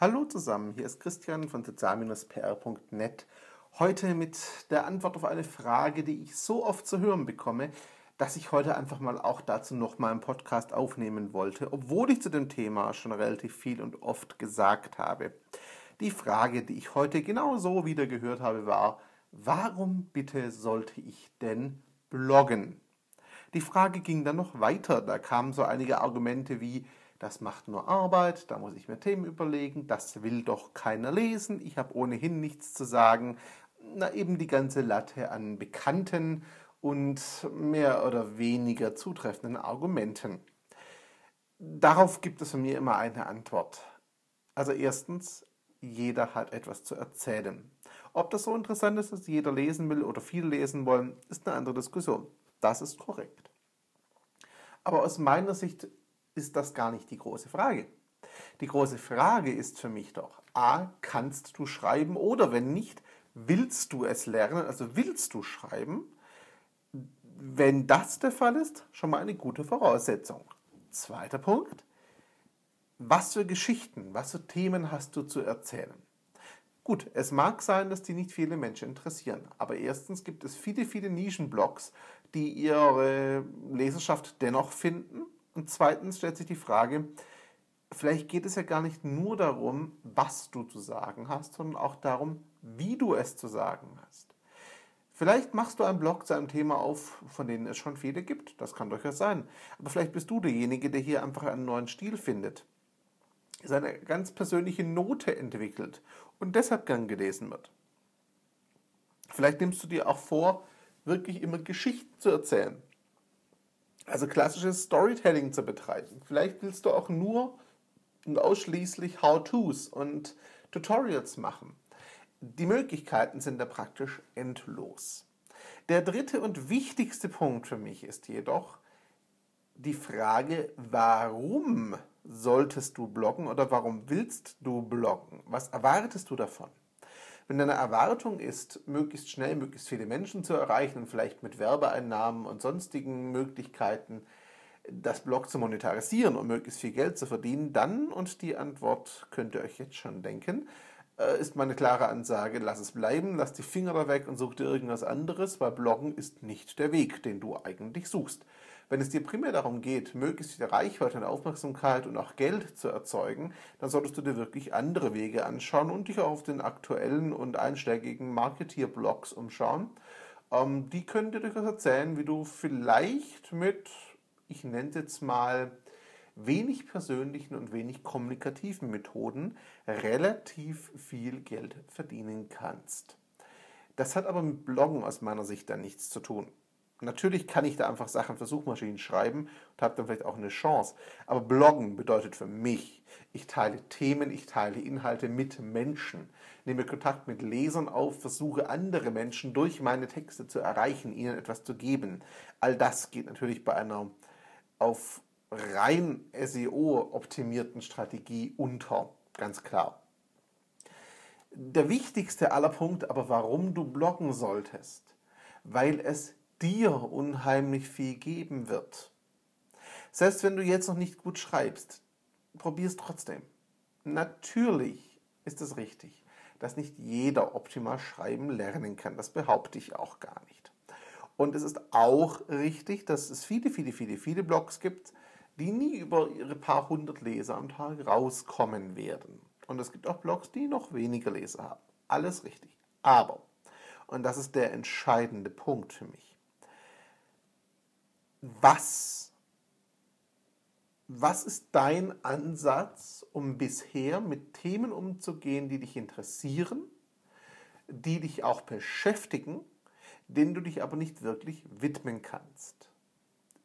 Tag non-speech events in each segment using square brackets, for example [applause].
Hallo zusammen, hier ist Christian von sozial-pr.net. Heute mit der Antwort auf eine Frage, die ich so oft zu hören bekomme, dass ich heute einfach mal auch dazu noch mal einen Podcast aufnehmen wollte, obwohl ich zu dem Thema schon relativ viel und oft gesagt habe. Die Frage, die ich heute genau so wieder gehört habe, war, warum bitte sollte ich denn bloggen? Die Frage ging dann noch weiter. Da kamen so einige Argumente wie, das macht nur Arbeit, da muss ich mir Themen überlegen, das will doch keiner lesen, ich habe ohnehin nichts zu sagen. Na, eben die ganze Latte an bekannten und mehr oder weniger zutreffenden Argumenten. Darauf gibt es von mir immer eine Antwort. Also erstens, jeder hat etwas zu erzählen. Ob das so interessant ist, dass jeder lesen will oder viele lesen wollen, ist eine andere Diskussion. Das ist korrekt. Aber aus meiner Sicht ist das gar nicht die große Frage. Die große Frage ist für mich doch, a, kannst du schreiben oder wenn nicht, willst du es lernen, also willst du schreiben? Wenn das der Fall ist, schon mal eine gute Voraussetzung. Zweiter Punkt, was für Geschichten, was für Themen hast du zu erzählen? Gut, es mag sein, dass die nicht viele Menschen interessieren, aber erstens gibt es viele, viele Nischenblogs, die ihre Leserschaft dennoch finden und zweitens stellt sich die Frage, vielleicht geht es ja gar nicht nur darum, was du zu sagen hast, sondern auch darum, wie du es zu sagen hast. Vielleicht machst du einen Blog zu einem Thema auf, von dem es schon viele gibt. Das kann durchaus sein. Aber vielleicht bist du derjenige, der hier einfach einen neuen Stil findet, seine ganz persönliche Note entwickelt und deshalb gern gelesen wird. Vielleicht nimmst du dir auch vor, wirklich immer Geschichten zu erzählen. Also klassisches Storytelling zu betreiben. Vielleicht willst du auch nur und ausschließlich How-Tos und Tutorials machen. Die Möglichkeiten sind da praktisch endlos. Der dritte und wichtigste Punkt für mich ist jedoch die Frage, warum solltest du bloggen oder warum willst du bloggen? Was erwartest du davon? Wenn deine Erwartung ist, möglichst schnell möglichst viele Menschen zu erreichen und vielleicht mit Werbeeinnahmen und sonstigen Möglichkeiten das Blog zu monetarisieren und möglichst viel Geld zu verdienen, dann, und die Antwort könnt ihr euch jetzt schon denken, äh, ist meine klare Ansage, lass es bleiben, lass die Finger da weg und such dir irgendwas anderes, weil Bloggen ist nicht der Weg, den du eigentlich suchst. Wenn es dir primär darum geht, möglichst viel Reichweite und Aufmerksamkeit und auch Geld zu erzeugen, dann solltest du dir wirklich andere Wege anschauen und dich auch auf den aktuellen und einschlägigen Marketierblogs umschauen. Ähm, die können dir durchaus erzählen, wie du vielleicht mit, ich nenne es jetzt mal, wenig persönlichen und wenig kommunikativen Methoden relativ viel Geld verdienen kannst. Das hat aber mit Bloggen aus meiner Sicht dann nichts zu tun. Natürlich kann ich da einfach Sachen für Suchmaschinen schreiben und habe dann vielleicht auch eine Chance. Aber Bloggen bedeutet für mich, ich teile Themen, ich teile Inhalte mit Menschen, nehme Kontakt mit Lesern auf, versuche andere Menschen durch meine Texte zu erreichen, ihnen etwas zu geben. All das geht natürlich bei einer auf rein SEO optimierten Strategie unter, ganz klar. Der wichtigste aller Punkte aber, warum du bloggen solltest, weil es dir unheimlich viel geben wird. Selbst wenn du jetzt noch nicht gut schreibst, probier es trotzdem. Natürlich ist es richtig, dass nicht jeder optimal schreiben lernen kann. Das behaupte ich auch gar nicht. Und es ist auch richtig, dass es viele, viele, viele, viele Blogs gibt, die nie über ihre paar hundert Leser am Tag rauskommen werden. Und es gibt auch Blogs, die noch weniger Leser haben. Alles richtig. Aber, und das ist der entscheidende Punkt für mich, was, was ist dein Ansatz, um bisher mit Themen umzugehen, die dich interessieren, die dich auch beschäftigen, denen du dich aber nicht wirklich widmen kannst?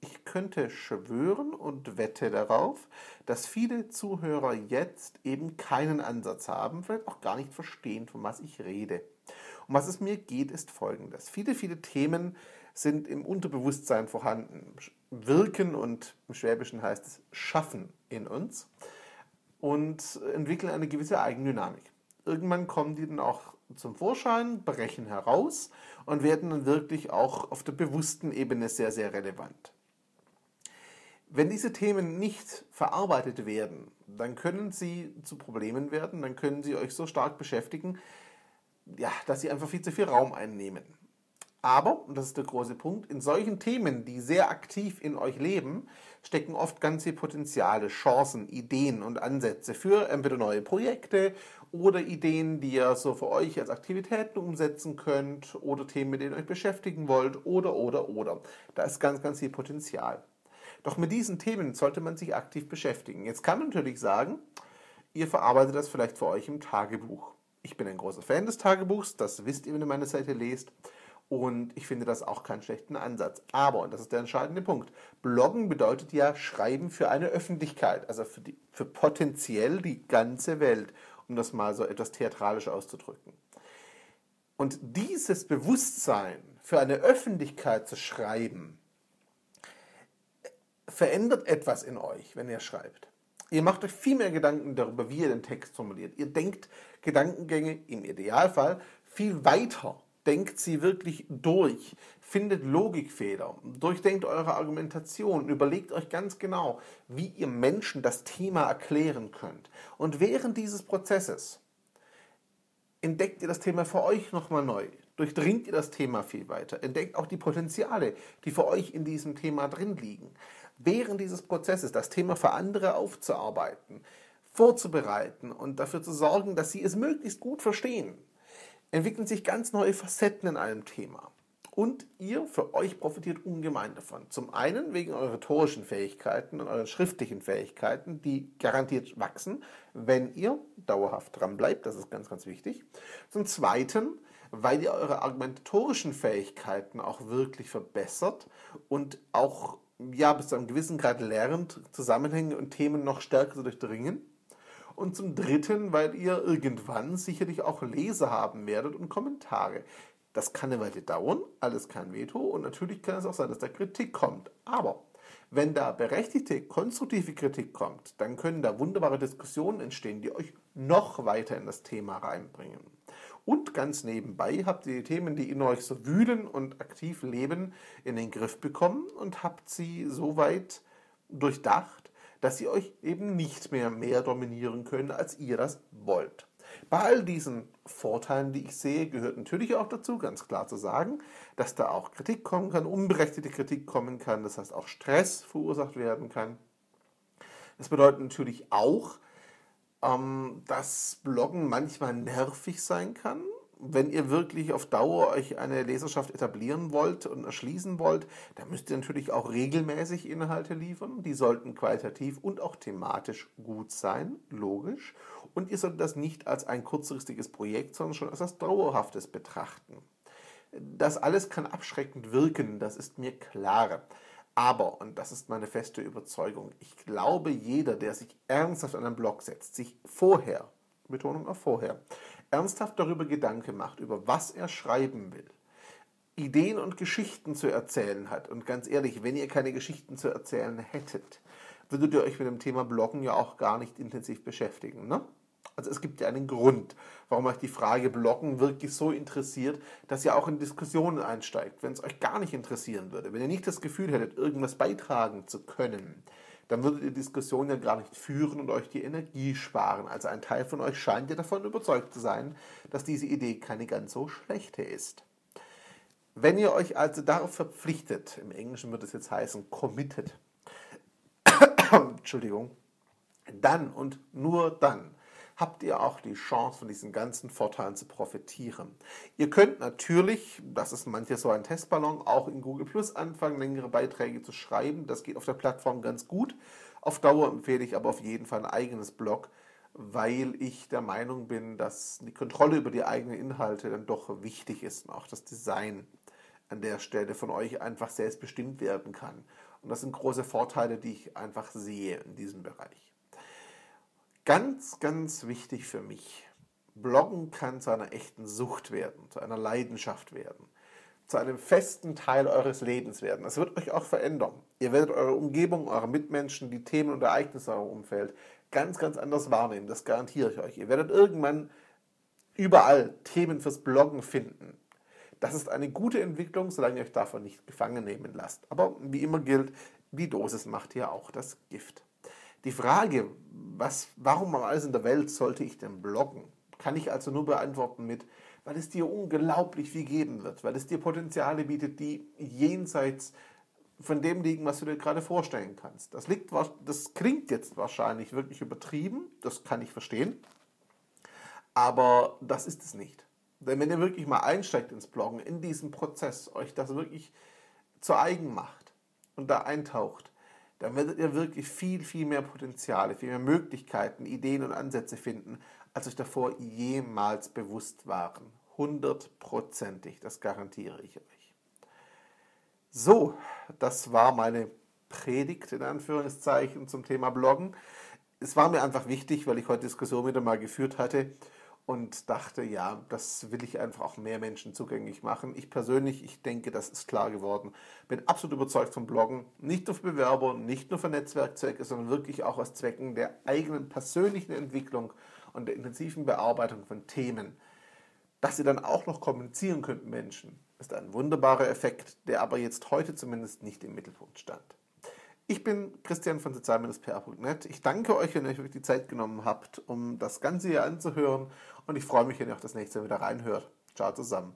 Ich könnte schwören und wette darauf, dass viele Zuhörer jetzt eben keinen Ansatz haben, vielleicht auch gar nicht verstehen, von was ich rede. Um was es mir geht, ist folgendes. Viele, viele Themen sind im Unterbewusstsein vorhanden, wirken und im Schwäbischen heißt es schaffen in uns und entwickeln eine gewisse Eigendynamik. Irgendwann kommen die dann auch zum Vorschein, brechen heraus und werden dann wirklich auch auf der bewussten Ebene sehr, sehr relevant. Wenn diese Themen nicht verarbeitet werden, dann können sie zu Problemen werden, dann können sie euch so stark beschäftigen, ja, dass sie einfach viel zu viel Raum einnehmen. Aber, und das ist der große Punkt, in solchen Themen, die sehr aktiv in euch leben, stecken oft ganze Potenziale, Chancen, Ideen und Ansätze für entweder neue Projekte oder Ideen, die ihr so für euch als Aktivitäten umsetzen könnt oder Themen, mit denen ihr euch beschäftigen wollt oder, oder, oder. Da ist ganz, ganz viel Potenzial. Doch mit diesen Themen sollte man sich aktiv beschäftigen. Jetzt kann man natürlich sagen, ihr verarbeitet das vielleicht für euch im Tagebuch. Ich bin ein großer Fan des Tagebuchs, das wisst ihr, wenn ihr meine Seite lest. Und ich finde das auch keinen schlechten Ansatz. Aber, und das ist der entscheidende Punkt, Bloggen bedeutet ja Schreiben für eine Öffentlichkeit, also für, die, für potenziell die ganze Welt, um das mal so etwas theatralisch auszudrücken. Und dieses Bewusstsein für eine Öffentlichkeit zu schreiben, verändert etwas in euch, wenn ihr schreibt. Ihr macht euch viel mehr Gedanken darüber, wie ihr den Text formuliert. Ihr denkt Gedankengänge im Idealfall viel weiter denkt sie wirklich durch, findet Logikfehler, durchdenkt eure Argumentation, überlegt euch ganz genau, wie ihr Menschen das Thema erklären könnt. Und während dieses Prozesses entdeckt ihr das Thema für euch nochmal neu, durchdringt ihr das Thema viel weiter, entdeckt auch die Potenziale, die für euch in diesem Thema drin liegen. Während dieses Prozesses das Thema für andere aufzuarbeiten, vorzubereiten und dafür zu sorgen, dass sie es möglichst gut verstehen, entwickeln sich ganz neue Facetten in einem Thema. Und ihr für euch profitiert ungemein davon. Zum einen wegen eurer rhetorischen Fähigkeiten und euren schriftlichen Fähigkeiten, die garantiert wachsen, wenn ihr dauerhaft dran bleibt. Das ist ganz, ganz wichtig. Zum zweiten, weil ihr eure argumentatorischen Fähigkeiten auch wirklich verbessert und auch ja, bis zu einem gewissen Grad lernt, Zusammenhänge und Themen noch stärker zu durchdringen. Und zum Dritten, weil ihr irgendwann sicherlich auch Leser haben werdet und Kommentare. Das kann eine Weile dauern, alles kein Veto und natürlich kann es auch sein, dass da Kritik kommt. Aber wenn da berechtigte, konstruktive Kritik kommt, dann können da wunderbare Diskussionen entstehen, die euch noch weiter in das Thema reinbringen. Und ganz nebenbei habt ihr die Themen, die in euch so wühlen und aktiv leben, in den Griff bekommen und habt sie so weit durchdacht, dass sie euch eben nicht mehr mehr dominieren können, als ihr das wollt. Bei all diesen Vorteilen, die ich sehe, gehört natürlich auch dazu, ganz klar zu sagen, dass da auch Kritik kommen kann, unberechtigte Kritik kommen kann, das heißt auch Stress verursacht werden kann. Das bedeutet natürlich auch, ähm, dass Bloggen manchmal nervig sein kann, wenn ihr wirklich auf Dauer euch eine Leserschaft etablieren wollt und erschließen wollt, dann müsst ihr natürlich auch regelmäßig Inhalte liefern. Die sollten qualitativ und auch thematisch gut sein, logisch. Und ihr solltet das nicht als ein kurzfristiges Projekt, sondern schon als etwas Dauerhaftes betrachten. Das alles kann abschreckend wirken, das ist mir klar. Aber, und das ist meine feste Überzeugung, ich glaube, jeder, der sich ernsthaft an einen Blog setzt, sich vorher, Betonung auf vorher, ernsthaft darüber Gedanken macht, über was er schreiben will, Ideen und Geschichten zu erzählen hat. Und ganz ehrlich, wenn ihr keine Geschichten zu erzählen hättet, würdet ihr euch mit dem Thema Bloggen ja auch gar nicht intensiv beschäftigen. Ne? Also es gibt ja einen Grund, warum euch die Frage Bloggen wirklich so interessiert, dass ihr auch in Diskussionen einsteigt. Wenn es euch gar nicht interessieren würde, wenn ihr nicht das Gefühl hättet, irgendwas beitragen zu können, dann würdet ihr die Diskussion ja gar nicht führen und euch die Energie sparen. Also ein Teil von euch scheint ja davon überzeugt zu sein, dass diese Idee keine ganz so schlechte ist. Wenn ihr euch also darauf verpflichtet, im Englischen wird es jetzt heißen committed, [coughs] Entschuldigung, dann und nur dann habt ihr auch die Chance, von diesen ganzen Vorteilen zu profitieren. Ihr könnt natürlich, das ist manches so ein Testballon, auch in Google Plus anfangen, längere Beiträge zu schreiben. Das geht auf der Plattform ganz gut. Auf Dauer empfehle ich aber auf jeden Fall ein eigenes Blog, weil ich der Meinung bin, dass die Kontrolle über die eigenen Inhalte dann doch wichtig ist und auch das Design an der Stelle von euch einfach selbstbestimmt werden kann. Und das sind große Vorteile, die ich einfach sehe in diesem Bereich. Ganz, ganz wichtig für mich. Bloggen kann zu einer echten Sucht werden, zu einer Leidenschaft werden, zu einem festen Teil eures Lebens werden. Es wird euch auch verändern. Ihr werdet eure Umgebung, eure Mitmenschen, die Themen und Ereignisse eurem Umfeld ganz, ganz anders wahrnehmen. Das garantiere ich euch. Ihr werdet irgendwann überall Themen fürs Bloggen finden. Das ist eine gute Entwicklung, solange ihr euch davon nicht gefangen nehmen lasst. Aber wie immer gilt, die Dosis macht hier auch das Gift. Die Frage, was, warum alles in der Welt sollte ich denn bloggen, kann ich also nur beantworten mit, weil es dir unglaublich viel geben wird, weil es dir Potenziale bietet, die jenseits von dem liegen, was du dir gerade vorstellen kannst. Das, liegt, das klingt jetzt wahrscheinlich wirklich übertrieben, das kann ich verstehen, aber das ist es nicht. Denn wenn ihr wirklich mal einsteigt ins Bloggen, in diesen Prozess, euch das wirklich zu eigen macht und da eintaucht, dann werdet ihr wirklich viel, viel mehr Potenziale, viel mehr Möglichkeiten, Ideen und Ansätze finden, als euch davor jemals bewusst waren. Hundertprozentig, das garantiere ich euch. So, das war meine Predigt in Anführungszeichen zum Thema Bloggen. Es war mir einfach wichtig, weil ich heute Diskussion wieder mal geführt hatte und dachte, ja, das will ich einfach auch mehr Menschen zugänglich machen. Ich persönlich, ich denke, das ist klar geworden, bin absolut überzeugt vom Bloggen, nicht nur für Bewerber, nicht nur für Netzwerkzwecke, sondern wirklich auch aus Zwecken der eigenen persönlichen Entwicklung und der intensiven Bearbeitung von Themen. Dass ihr dann auch noch kommunizieren könnt mit Menschen, ist ein wunderbarer Effekt, der aber jetzt heute zumindest nicht im Mittelpunkt stand. Ich bin Christian von sozial-pr.net. Ich danke euch, wenn ihr euch die Zeit genommen habt, um das Ganze hier anzuhören. Und ich freue mich, wenn ihr auch das nächste Mal wieder reinhört. Ciao zusammen.